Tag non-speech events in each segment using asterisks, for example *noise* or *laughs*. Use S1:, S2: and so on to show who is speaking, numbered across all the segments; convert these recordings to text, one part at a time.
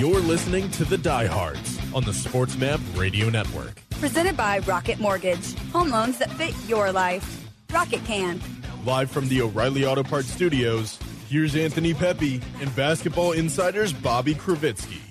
S1: You're listening to The Diehards on the SportsMap Radio Network.
S2: Presented by Rocket Mortgage. Home loans that fit your life. Rocket can.
S1: Live from the O'Reilly Auto Parts studios, here's Anthony Pepe and Basketball Insider's Bobby Krivitsky.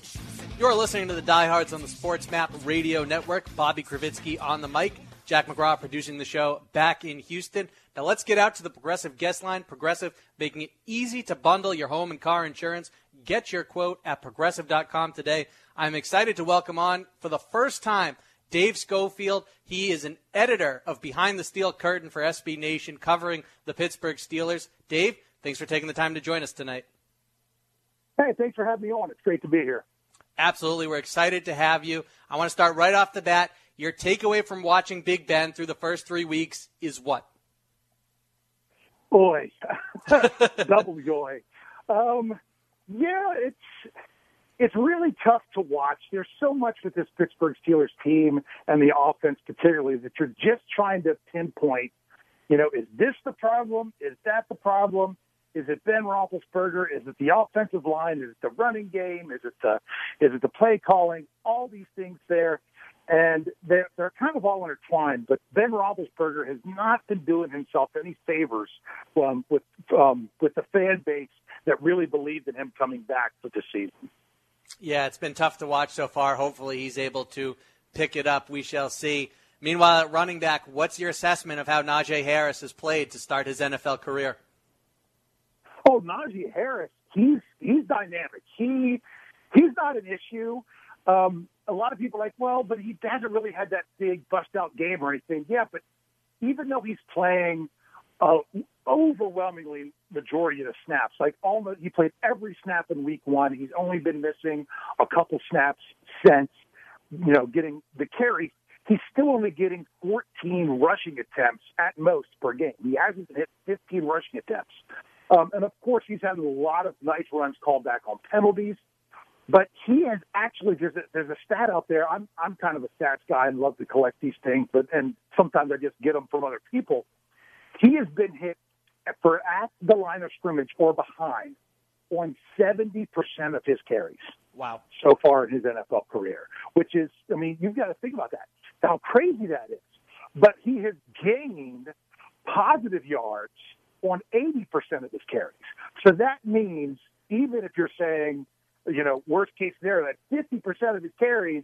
S3: You're listening to the Diehards on the SportsMap Radio Network. Bobby Krivitsky on the mic. Jack McGraw producing the show back in Houston. Now let's get out to the Progressive guest line. Progressive making it easy to bundle your home and car insurance. Get your quote at progressive.com today. I'm excited to welcome on for the first time Dave Schofield. He is an editor of Behind the Steel Curtain for SB Nation covering the Pittsburgh Steelers. Dave, thanks for taking the time to join us tonight.
S4: Hey, thanks for having me on. It's great to be here.
S3: Absolutely. We're excited to have you. I want to start right off the bat. Your takeaway from watching Big Ben through the first three weeks is what?
S4: Boy, *laughs* double joy. Um, yeah, it's it's really tough to watch. There's so much with this Pittsburgh Steelers team and the offense, particularly, that you're just trying to pinpoint. You know, is this the problem? Is that the problem? Is it Ben Roethlisberger? Is it the offensive line? Is it the running game? Is it the is it the play calling? All these things there and they're, they're kind of all intertwined. But Ben Roethlisberger has not been doing himself any favors um, with um, with the fan base that really believed in him coming back for the season.
S3: Yeah, it's been tough to watch so far. Hopefully, he's able to pick it up. We shall see. Meanwhile, at running back, what's your assessment of how Najee Harris has played to start his NFL career?
S4: Oh, Najee Harris, he's he's dynamic. He he's not an issue. Um, a lot of people are like, well, but he hasn't really had that big bust out game or anything. Yeah, but even though he's playing uh, overwhelmingly majority of the snaps, like almost he played every snap in week one. He's only been missing a couple snaps since, you know, getting the carry. He's still only getting 14 rushing attempts at most per game. He hasn't hit 15 rushing attempts. Um, and of course, he's had a lot of nice runs called back on penalties. But he has actually there's a, there's a stat out there. I'm I'm kind of a stats guy and love to collect these things, but and sometimes I just get them from other people. He has been hit for at the line of scrimmage or behind on 70% of his carries.
S3: Wow.
S4: So far in his NFL career, which is, I mean, you've got to think about that. How crazy that is. But he has gained positive yards on 80% of his carries. So that means even if you're saying you know, worst case scenario, that 50% of his carries,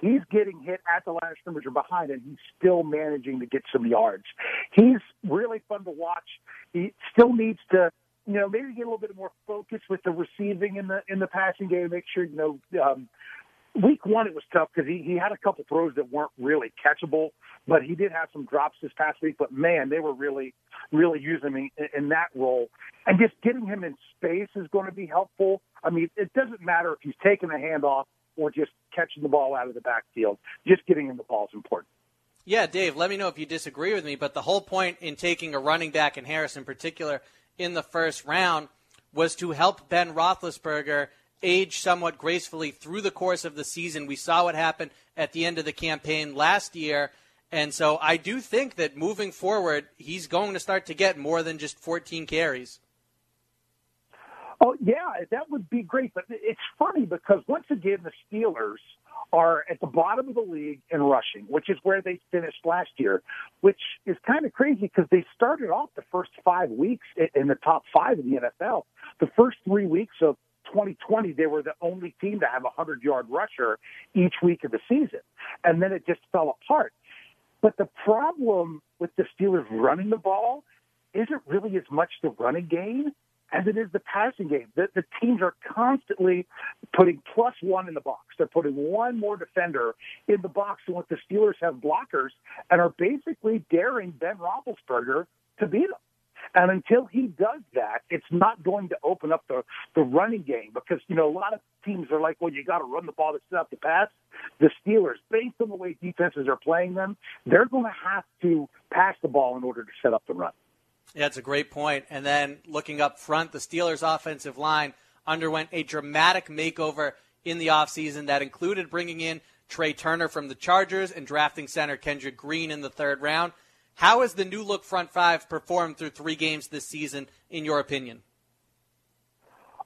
S4: he's getting hit at the line of scrimmage or behind, and he's still managing to get some yards. He's really fun to watch. He still needs to, you know, maybe get a little bit more focus with the receiving in the in the passing game. Make sure, you know, um, week one it was tough because he, he had a couple throws that weren't really catchable, but he did have some drops this past week. But man, they were really, really using him in, in that role. And just getting him in space is going to be helpful. I mean, it doesn't matter if he's taking a handoff or just catching the ball out of the backfield. Just getting him the ball is important.
S3: Yeah, Dave, let me know if you disagree with me, but the whole point in taking a running back in Harris in particular in the first round was to help Ben Roethlisberger – age somewhat gracefully through the course of the season. We saw what happened at the end of the campaign last year. And so I do think that moving forward, he's going to start to get more than just 14 carries.
S4: Oh, yeah, that would be great. But it's funny because once again, the Steelers are at the bottom of the league in rushing, which is where they finished last year, which is kind of crazy because they started off the first five weeks in the top five in the NFL. The first three weeks of 2020, they were the only team to have a 100 yard rusher each week of the season. And then it just fell apart. But the problem with the Steelers running the ball isn't really as much the running game as it is the passing game. The, the teams are constantly putting plus one in the box. They're putting one more defender in the box than what the Steelers have blockers and are basically daring Ben Roethlisberger to beat them. And until he does that, it's not going to open up the, the running game because, you know, a lot of teams are like, well, you got to run the ball to set up the pass. The Steelers, based on the way defenses are playing them, they're going to have to pass the ball in order to set up the run.
S3: Yeah, it's a great point. And then looking up front, the Steelers' offensive line underwent a dramatic makeover in the offseason that included bringing in Trai Turner from the Chargers and drafting center Kendrick Green in the third round. How has the new look front five performed through three games this season, in your opinion?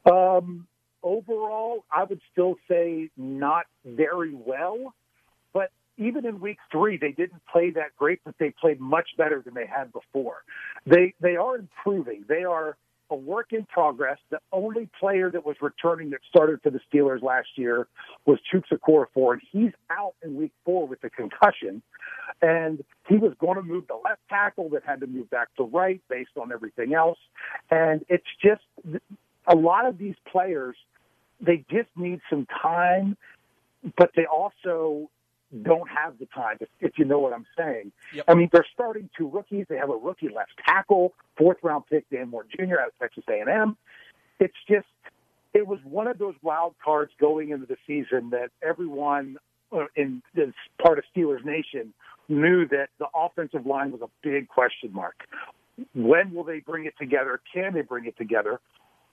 S4: Um, overall, I would still say not very well. But even in week three, they didn't play that great, but they played much better than they had before. They they are improving. They are a work in progress. The only player that was returning that started for the Steelers last year was Chuks Okorafor, and he's out in week four with a concussion. And he was going to move the left tackle that had to move back to right based on everything else. And it's just a lot of these players, they just need some time, but they also don't have the time, if, if you know what I'm saying. Yep. I mean, they're starting two rookies. They have a rookie left tackle, fourth round pick Dan Moore Jr. out of Texas A&M. It's just, it was one of those wild cards going into the season that everyone Uh, in this part of Steelers Nation knew that the offensive line was a big question mark. When will they bring it together? Can they bring it together?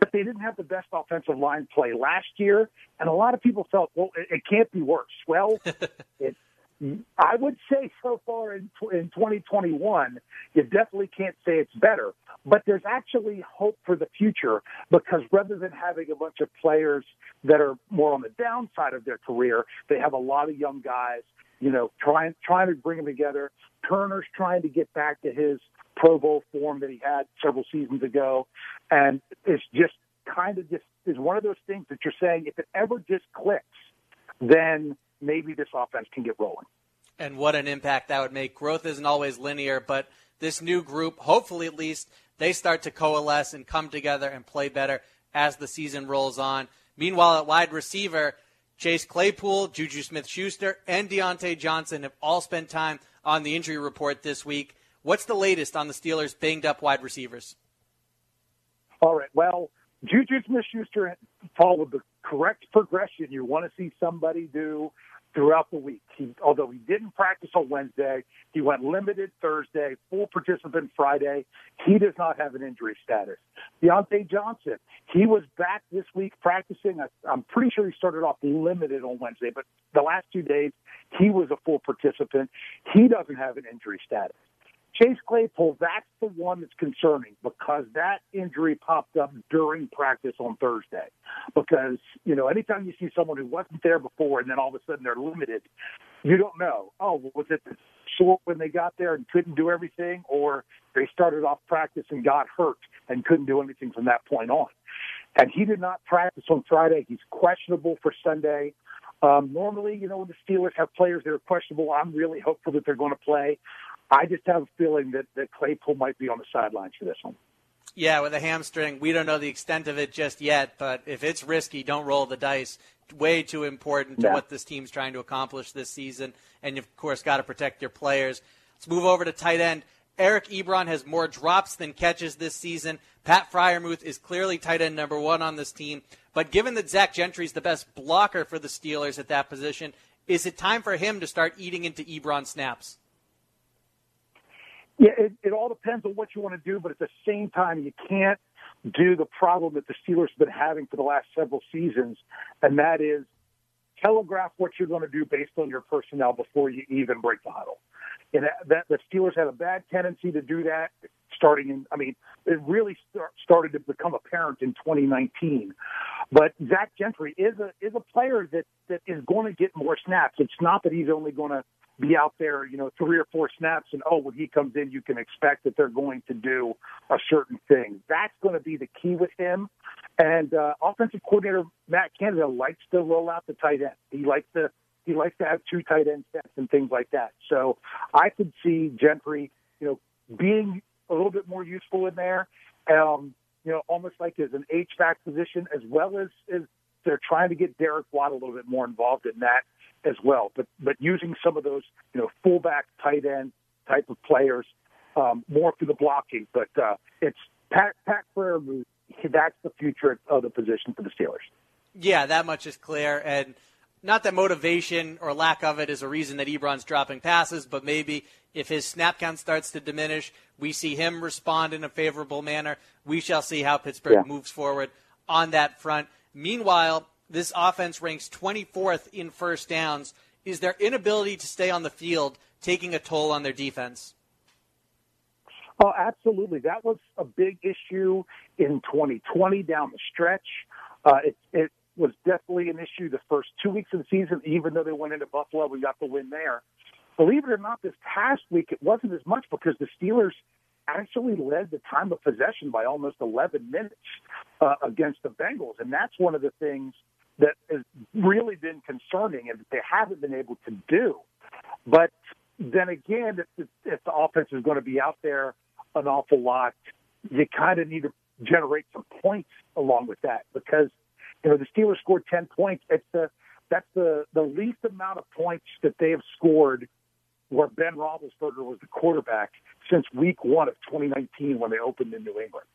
S4: but they didn't have the best offensive line play last year, and a lot of people felt, well, it, it can't be worse. Well, *laughs* it, Mm-hmm. I would say so far in, in 2021, you definitely can't say it's better, but there's actually hope for the future because rather than having a bunch of players that are more on the downside of their career, they have a lot of young guys, you know, trying trying to bring them together. Turner's trying to get back to his Pro Bowl form that he had several seasons ago, and it's just kind of just is one of those things that you're saying if it ever just clicks, then maybe this offense can get rolling.
S3: And what an impact that would make. Growth isn't always linear, but this new group, hopefully at least, they start to coalesce and come together and play better as the season rolls on. Meanwhile, at wide receiver, Chase Claypool, Juju Smith Schuster, and Diontae Johnson have all spent time on the injury report this week. What's the latest on the Steelers' banged up wide receivers?
S4: All right. Well, Juju Smith Schuster followed the correct progression you want to see somebody do throughout the week. He, although he didn't practice on Wednesday, he went limited Thursday, full participant Friday. He does not have an injury status. Diontae Johnson, he was back this week practicing. I, I'm pretty sure he started off limited on Wednesday, but the last two days he was a full participant. He doesn't have an injury status. Chase Claypool, that's the one that's concerning because that injury popped up during practice on Thursday. Because, you know, anytime you see someone who wasn't there before and then all of a sudden they're limited, you don't know. Oh, was it the short when they got there and couldn't do everything, or they started off practice and got hurt and couldn't do anything from that point on? And he did not practice on Friday. He's questionable for Sunday. Um, normally, you know, when the Steelers have players that are questionable, I'm really hopeful that they're going to play. I just have a feeling that, that Claypool might be on the sidelines for this one.
S3: Yeah, with a hamstring, we don't know the extent of it just yet, but if it's risky, don't roll the dice. Way too important to yeah. what this team's trying to accomplish this season, and you, of course, got to protect your players. Let's move over to tight end. Eric Ebron has more drops than catches this season. Pat Freiermuth is clearly tight end number one on this team. But given that Zach Gentry is the best blocker for the Steelers at that position, is it time for him to start eating into Ebron snaps?
S4: Yeah, it, it all depends on what you want to do, but at the same time, you can't do the problem that the Steelers have been having for the last several seasons, and that is telegraph what you're going to do based on your personnel before you even break the huddle. And that, the Steelers had a bad tendency to do that starting in, I mean, it really start, started to become apparent in 2019. But Zach Gentry is a, is a player that, that is going to get more snaps. It's not that he's only going to be out there, you know, three or four snaps, and oh, when he comes in, you can expect that they're going to do a certain thing. That's going to be the key with him. And uh, offensive coordinator Matt Canada likes to roll out the tight end. He likes to he likes to have two tight end sets and things like that. So I could see Gentry, you know, being a little bit more useful in there. Um, you know, almost like as an H back position, as well as as they're trying to get Derek Watt a little bit more involved in that as well. But but using some of those, you know, fullback, tight end type of players um, more for the blocking. But uh, it's Pat Pat Freiermuth. That's the future of the position for the Steelers.
S3: Yeah, that much is clear. And not that motivation or lack of it is a reason that Ebron's dropping passes, but maybe if his snap count starts to diminish, we see him respond in a favorable manner. We shall see how Pittsburgh yeah. moves forward on that front. Meanwhile, this offense ranks 24th in first downs. Is their inability to stay on the field taking a toll on their defense?
S4: Oh, absolutely. That was a big issue in 2020 down the stretch. Uh, it, it was definitely an issue the first two weeks of the season, even though they went into Buffalo. We got the win there. Believe it or not, this past week it wasn't as much because the Steelers actually led the time of possession by almost 11 minutes uh, against the Bengals. And that's one of the things that has really been concerning and that they haven't been able to do. But then again, if, if the offense is going to be out there an awful lot, you kind of need to generate some points along with that because you know the Steelers scored 10 points. It's the that's the the least amount of points that they have scored where Ben Roethlisberger was the quarterback since Week One of 2019 when they opened in New England.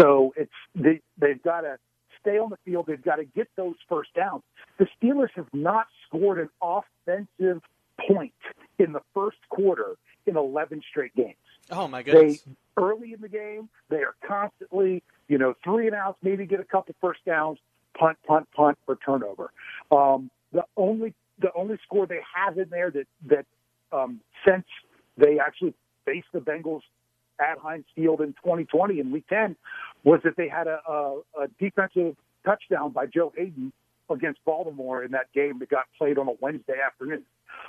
S4: So it's they they've got to stay on the field. They've got to get those first downs. The Steelers have not scored an offensive point in the first quarter in 11 straight games.
S3: Oh my goodness!
S4: They early in the game, they are constantly, you know, three and outs, maybe get a couple first downs, punt, punt, punt, or turnover. Um, the only the only score they have in there that that um, since they actually faced the Bengals at Heinz Field in 2020 in Week 10 was that they had a, a, a defensive touchdown by Joe Haden against Baltimore in that game that got played on a Wednesday afternoon.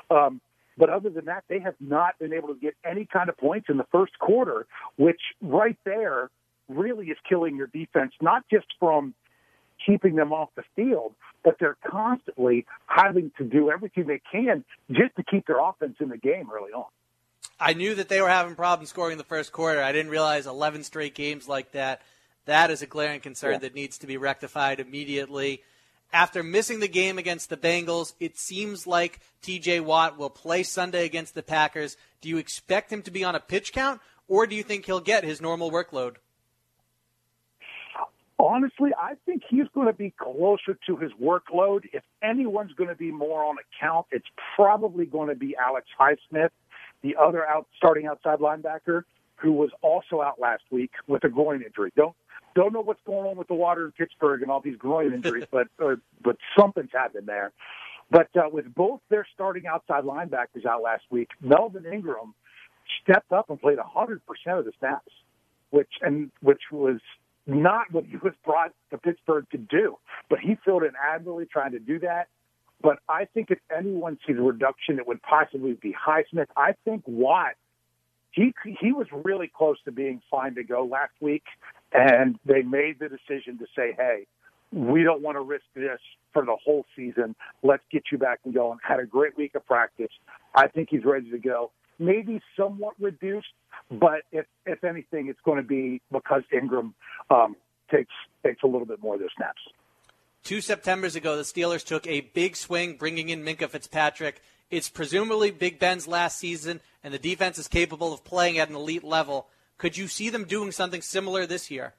S4: Um, but other than that, they have not been able to get any kind of points in the first quarter, which right there really is killing your defense, not just from keeping them off the field, but they're constantly having to do everything they can just to keep their offense in the game early on.
S3: I knew that they were having problems scoring in the first quarter. I didn't realize 11 straight games like that. That is a glaring concern yeah. that needs to be rectified immediately. After missing the game against the Bengals, it seems like TJ Watt will play Sunday against the Packers. Do you expect him to be on a pitch count, or do you think he'll get his normal workload?
S4: Honestly, I think he's going to be closer to his workload. If anyone's going to be more on account, it's probably going to be Alex Highsmith, the other out starting outside linebacker, who was also out last week with a groin injury. Don't don't know what's going on with the water in Pittsburgh and all these groin injuries, *laughs* but uh, but something's happened there. But uh, with both their starting outside linebackers out last week, Melvin Ingram stepped up and played 100% of the snaps, which and which was not what he was brought to Pittsburgh to do. But he filled in admirably trying to do that. But I think if anyone sees a reduction, it would possibly be Highsmith. I think Watt, he he was really close to being fine to go last week, and they made the decision to say, "Hey, we don't want to risk this for the whole season. Let's get you back and going." Had a great week of practice. I think he's ready to go maybe somewhat reduced, but if if anything, it's going to be because Ingram um, takes takes a little bit more of their snaps.
S3: Two September's ago, the Steelers took a big swing, bringing in Minkah Fitzpatrick. It's presumably Big Ben's last season, and the defense is capable of playing at an elite level. Could you see them doing something similar this year?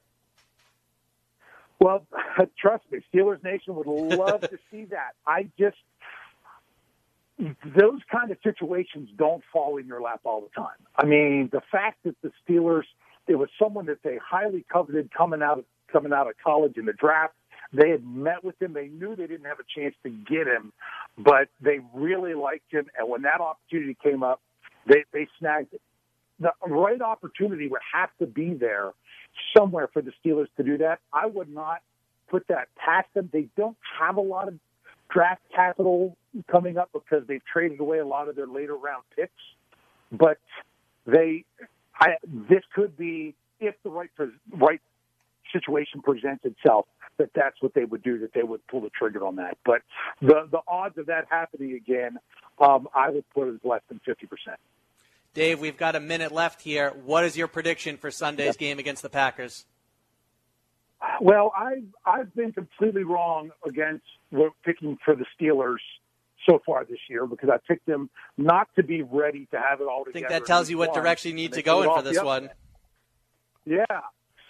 S4: Well, *laughs* trust me, Steelers Nation would love to see that. I just those kind of situations don't fall in your lap all the time. I mean, the fact that the Steelers, it was someone that they highly coveted coming out of coming out of college in the draft. They had met with him. They knew they didn't have a chance to get him, but they really liked him. And when that opportunity came up, they, they snagged it. The right opportunity would have to be there somewhere for the Steelers to do that. I would not put that past them. They don't have a lot of draft capital coming up because they've traded away a lot of their later round picks. But they, I, this could be if the right right situation presents itself that that's what they would do that they would pull the trigger on that. But the the odds of that happening again, um, I would put it less than fifty percent.
S3: Dave, we've got a minute left here. What is your prediction for Sunday's game against the Packers?
S4: Well, I've I've been completely wrong against picking for the Steelers so far this year because I picked them not to be ready to have it all together.
S3: I think that tells you what
S4: one,
S3: direction you need to go in for this one.
S4: Yeah.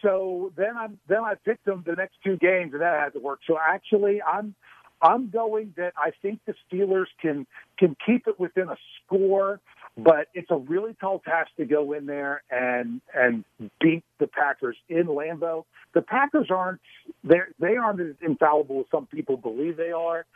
S4: So then I then I picked them the next two games, and that had to work. So actually, I'm I'm going that I think the Steelers can can keep it within a score, but it's a really tall task to go in there and and beat the Packers in Lambeau. The Packers aren't they they aren't as infallible as some people believe they are,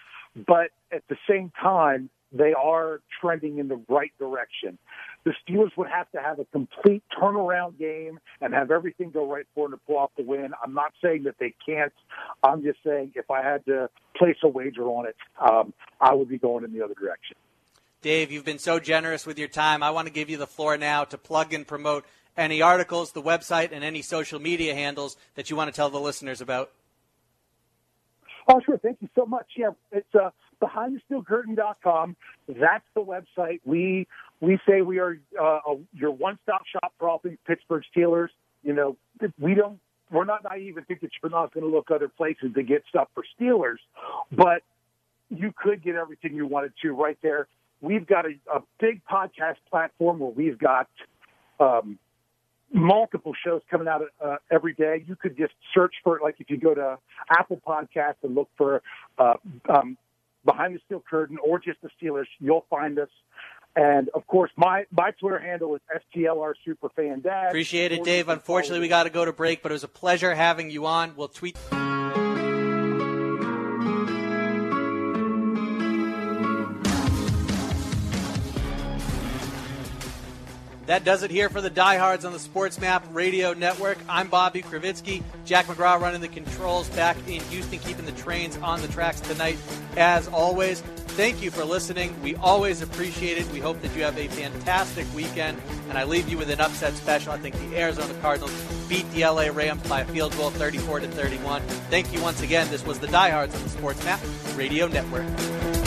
S4: but at the same time they are trending in the right direction. The Steelers would have to have a complete turnaround game and have everything go right for them to pull off the win. I'm not saying that they can't. I'm just saying if I had to place a wager on it, um, I would be going in the other direction.
S3: Dave, you've been so generous with your time. I want to give you the floor now to plug and promote any articles, the website, and any social media handles that you want to tell the listeners about.
S4: Oh, sure. Thank you so much. Yeah, it's uh, behindthesteelcurtain.com. That's the website. We we say we are uh, your one-stop shop for all things Pittsburgh Steelers. You know, we don't. We're not naive and think that you're not going to look other places to get stuff for Steelers, but you could get everything you wanted to right there. We've got a, a big podcast platform where we've got um, multiple shows coming out uh, every day. You could just search for it, like if you go to Apple Podcasts and look for uh, um, Behind the Steel Curtain or just the Steelers, you'll find us. And of course, my my Twitter handle is STLR Superfan Dad.
S3: Appreciate it, Dave. Unfortunately, we got to go to break, but it was a pleasure having you on. We'll tweet. That does it here for the diehards on the Sports Map Radio Network. I'm Bobby Krivitsky. Jack McGraw running the controls back in Houston, keeping the trains on the tracks tonight. As always, thank you for listening. We always appreciate it. We hope that you have a fantastic weekend. And I leave you with an upset special. I think the Arizona Cardinals beat the LA Rams by a field goal, 34 to 31. Thank you once again. This was the diehards on the Sports Map Radio Network.